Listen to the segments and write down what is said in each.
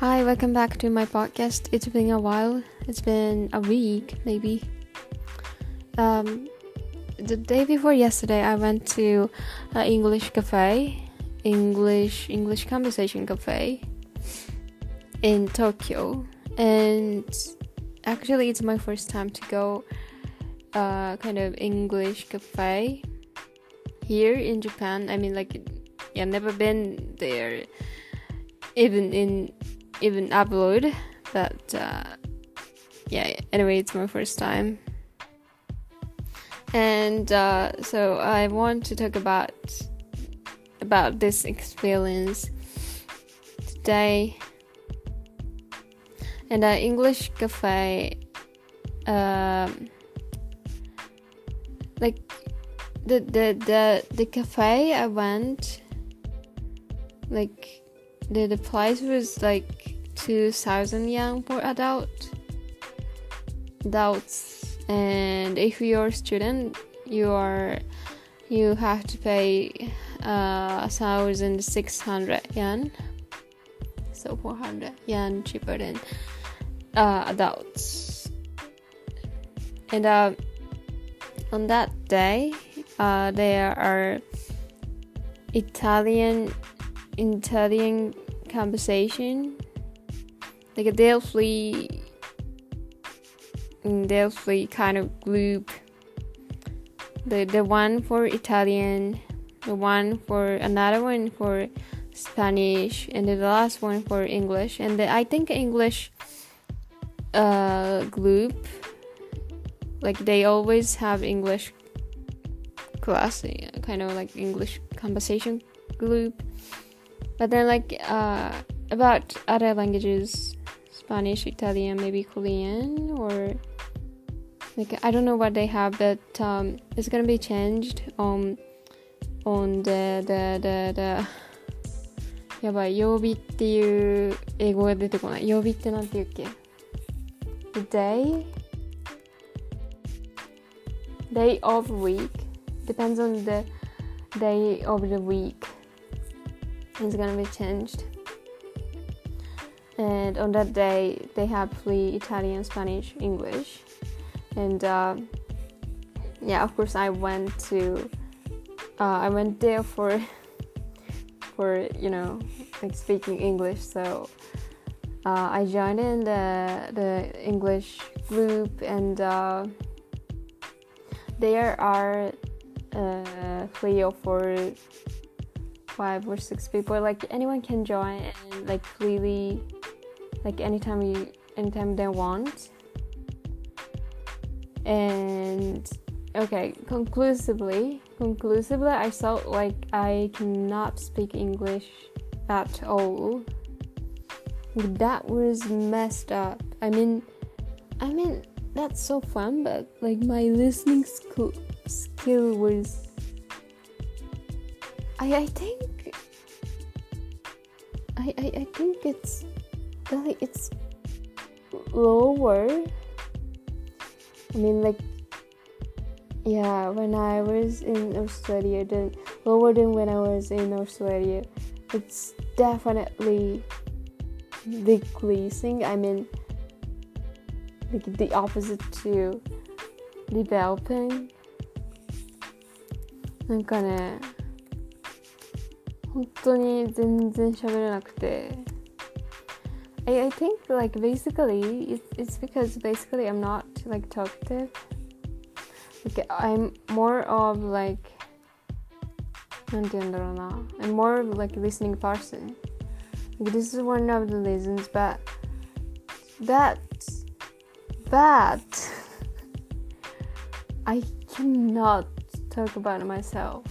Hi, welcome back to my podcast. It's been a while. It's been a week, maybe. Um, the day before yesterday, I went to an English cafe, English English conversation cafe in Tokyo, and actually, it's my first time to go uh, kind of English cafe here in Japan. I mean, like, yeah, never been there, even in even upload but uh, yeah anyway it's my first time. And uh, so i want to talk about about this experience today. And uh, english cafe um, like the the the the cafe i went like the, the price was like 2000 yen for adult adults. And if you're a student you are you have to pay uh 1600 yen. So 400 yen cheaper than uh, adults. And uh, on that day uh, there are italian Italian conversation, like a Delphi, Delphi kind of group. The the one for Italian, the one for another one for Spanish, and the last one for English. And the, I think English uh, group, like they always have English class, kind of like English conversation group but then, like, uh, about other languages, Spanish, Italian, maybe Korean, or like I don't know what they have, but um, it's gonna be changed on on the the the the やばい曜日っていう英語が出てこない曜日ってなんて言うっけ The day day of week depends on the day of the week is gonna be changed. And on that day, they have free Italian, Spanish, English, and uh, yeah, of course, I went to uh, I went there for for you know like speaking English. So uh, I joined in the the English group, and uh, there are uh, three or four five or six people. Like anyone can join and like really like anytime you anytime they want. And okay conclusively conclusively i felt like i cannot speak english at all. That was messed up. I mean i mean that's so fun but like my listening skill skill was I, I think I, I, I think it's like it's lower. I mean like yeah, when I was in Australia than lower than when I was in Australia. It's definitely decreasing. I mean like the opposite to developing. I'm gonna 本当に全然喋れなくて I, I think like basically it's, it's because basically I'm not like talkative like I'm more of like なんて言うんだろうな I'm more of like listening person like, this is one of the reasons but that but I cannot talk about myself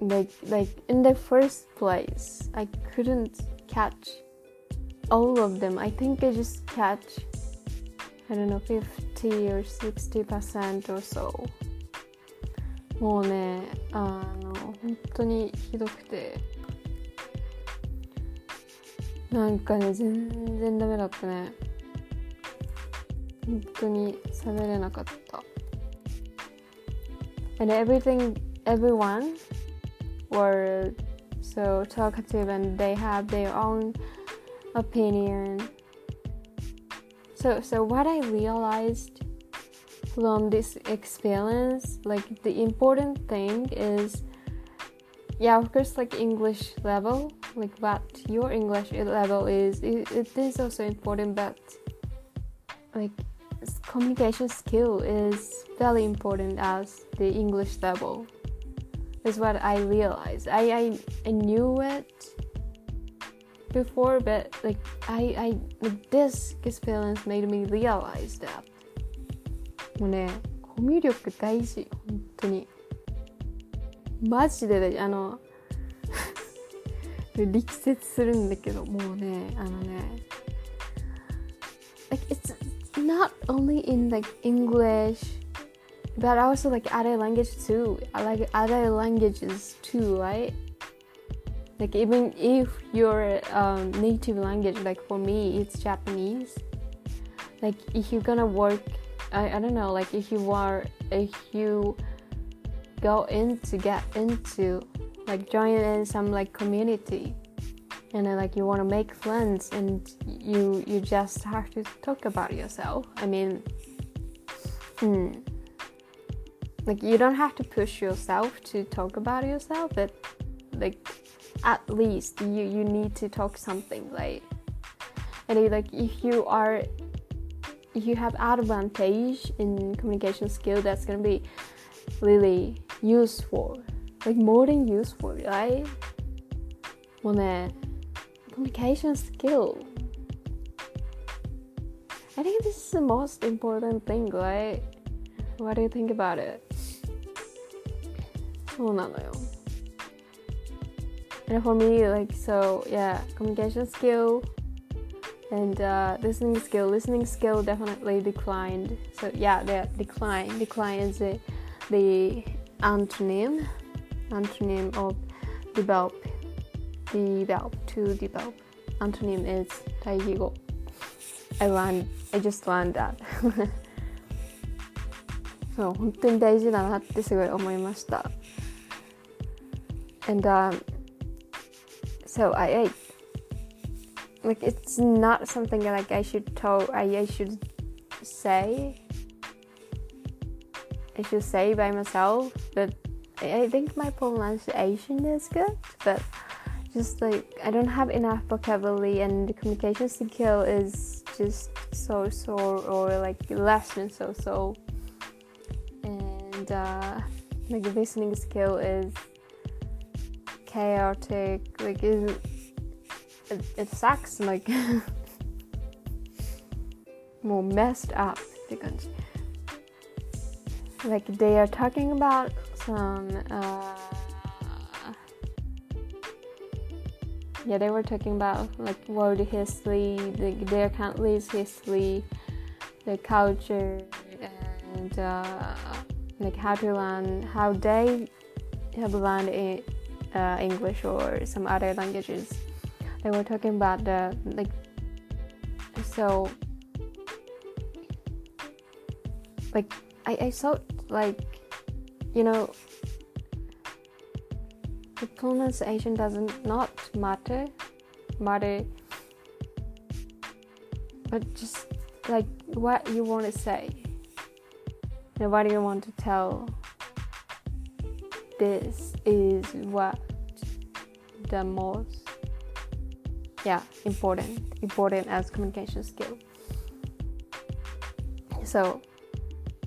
like like in the first place i couldn't catch all of them i think i just catch i don't know 50 or 60 percent or so もうねあの本当にひどくてなんかね全然ダメだったね本当に喋れなかった and everything everyone were so talkative and they have their own opinion. So so what i realized from this experience like the important thing is yeah of course like english level like what your english level is it, it is also important but like communication skill is very important as the english level is what i realized i i, I knew it before but like i i like this experience made me realize that もうねコミュ力大事本当にマジでねあの力説するんだけどもうねあのね like it's not only in like English but also like other language too. I like other languages too right? Like even if your um, native language like for me it's Japanese. Like if you're gonna work I, I don't know like if you are if you go in to get into like join in some like community and then like you want to make friends and you you just have to talk about yourself. I mean hmm, like you don't have to push yourself to talk about yourself but like at least you you need to talk something like and like if you are if you have advantage in communication skill that's gonna be really useful like more than useful right? Want a communication skill. I think this is the most important thing right what do you think about it? そうなのよ and for me like so yeah communication skill and uh, listening skill listening skill definitely declined so yeah the decline decline is the, the antonym antonym of develop develop to develop antonym is 対義語 I learned I just learned that そう本当に大事だなってすごい思いました And um, so I, I like it's not something like I should tell I, I should say. I should say by myself but I think my pronunciation is good but just like I don't have enough vocabulary and the communication skill is just so so or like less than so so and uh, like the listening skill is chaotic like it, it, it sucks like more messed up like they are talking about some uh, yeah they were talking about like world history the, their country's history the culture and uh, like how to learn how they have learned in, uh, english or some other languages they were talking about the like so like i, I thought like you know the pronunciation doesn't not matter matter but just like what you want to say and what do you want to tell this is what the most yeah important important as communication skill. So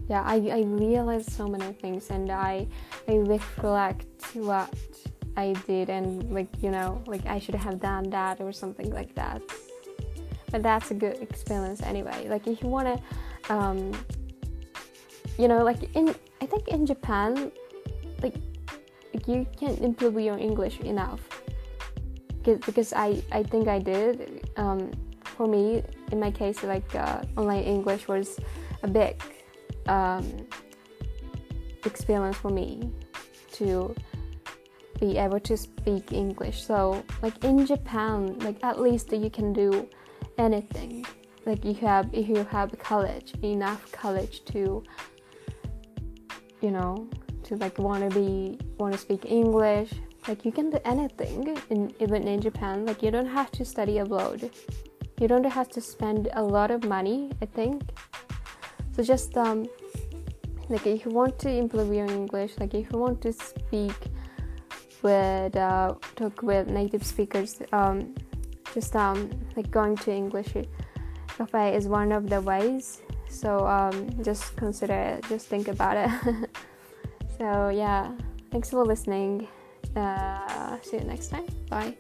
yeah I, I realized so many things and I I reflect what I did and like you know like I should have done that or something like that. But that's a good experience anyway. Like if you want to um, you know like in I think in Japan like, like you can't improve your English enough because, because I I think I did um, for me in my case like uh, online English was a big um, experience for me to be able to speak English. So, like in Japan, like at least you can do anything. Like you have if you have college, enough college to you know, to like want to be want to speak English, like you can do anything in even in japan. Like you don't have to study abroad. You don't have to spend a lot of money i think. So just um like if you want to improve your english like if you want to speak with uh, talk with native speakers um just um like going to english cafe is one of the ways. So um just consider it. Just think about it so yeah thanks for listening. Uh see you next time. Bye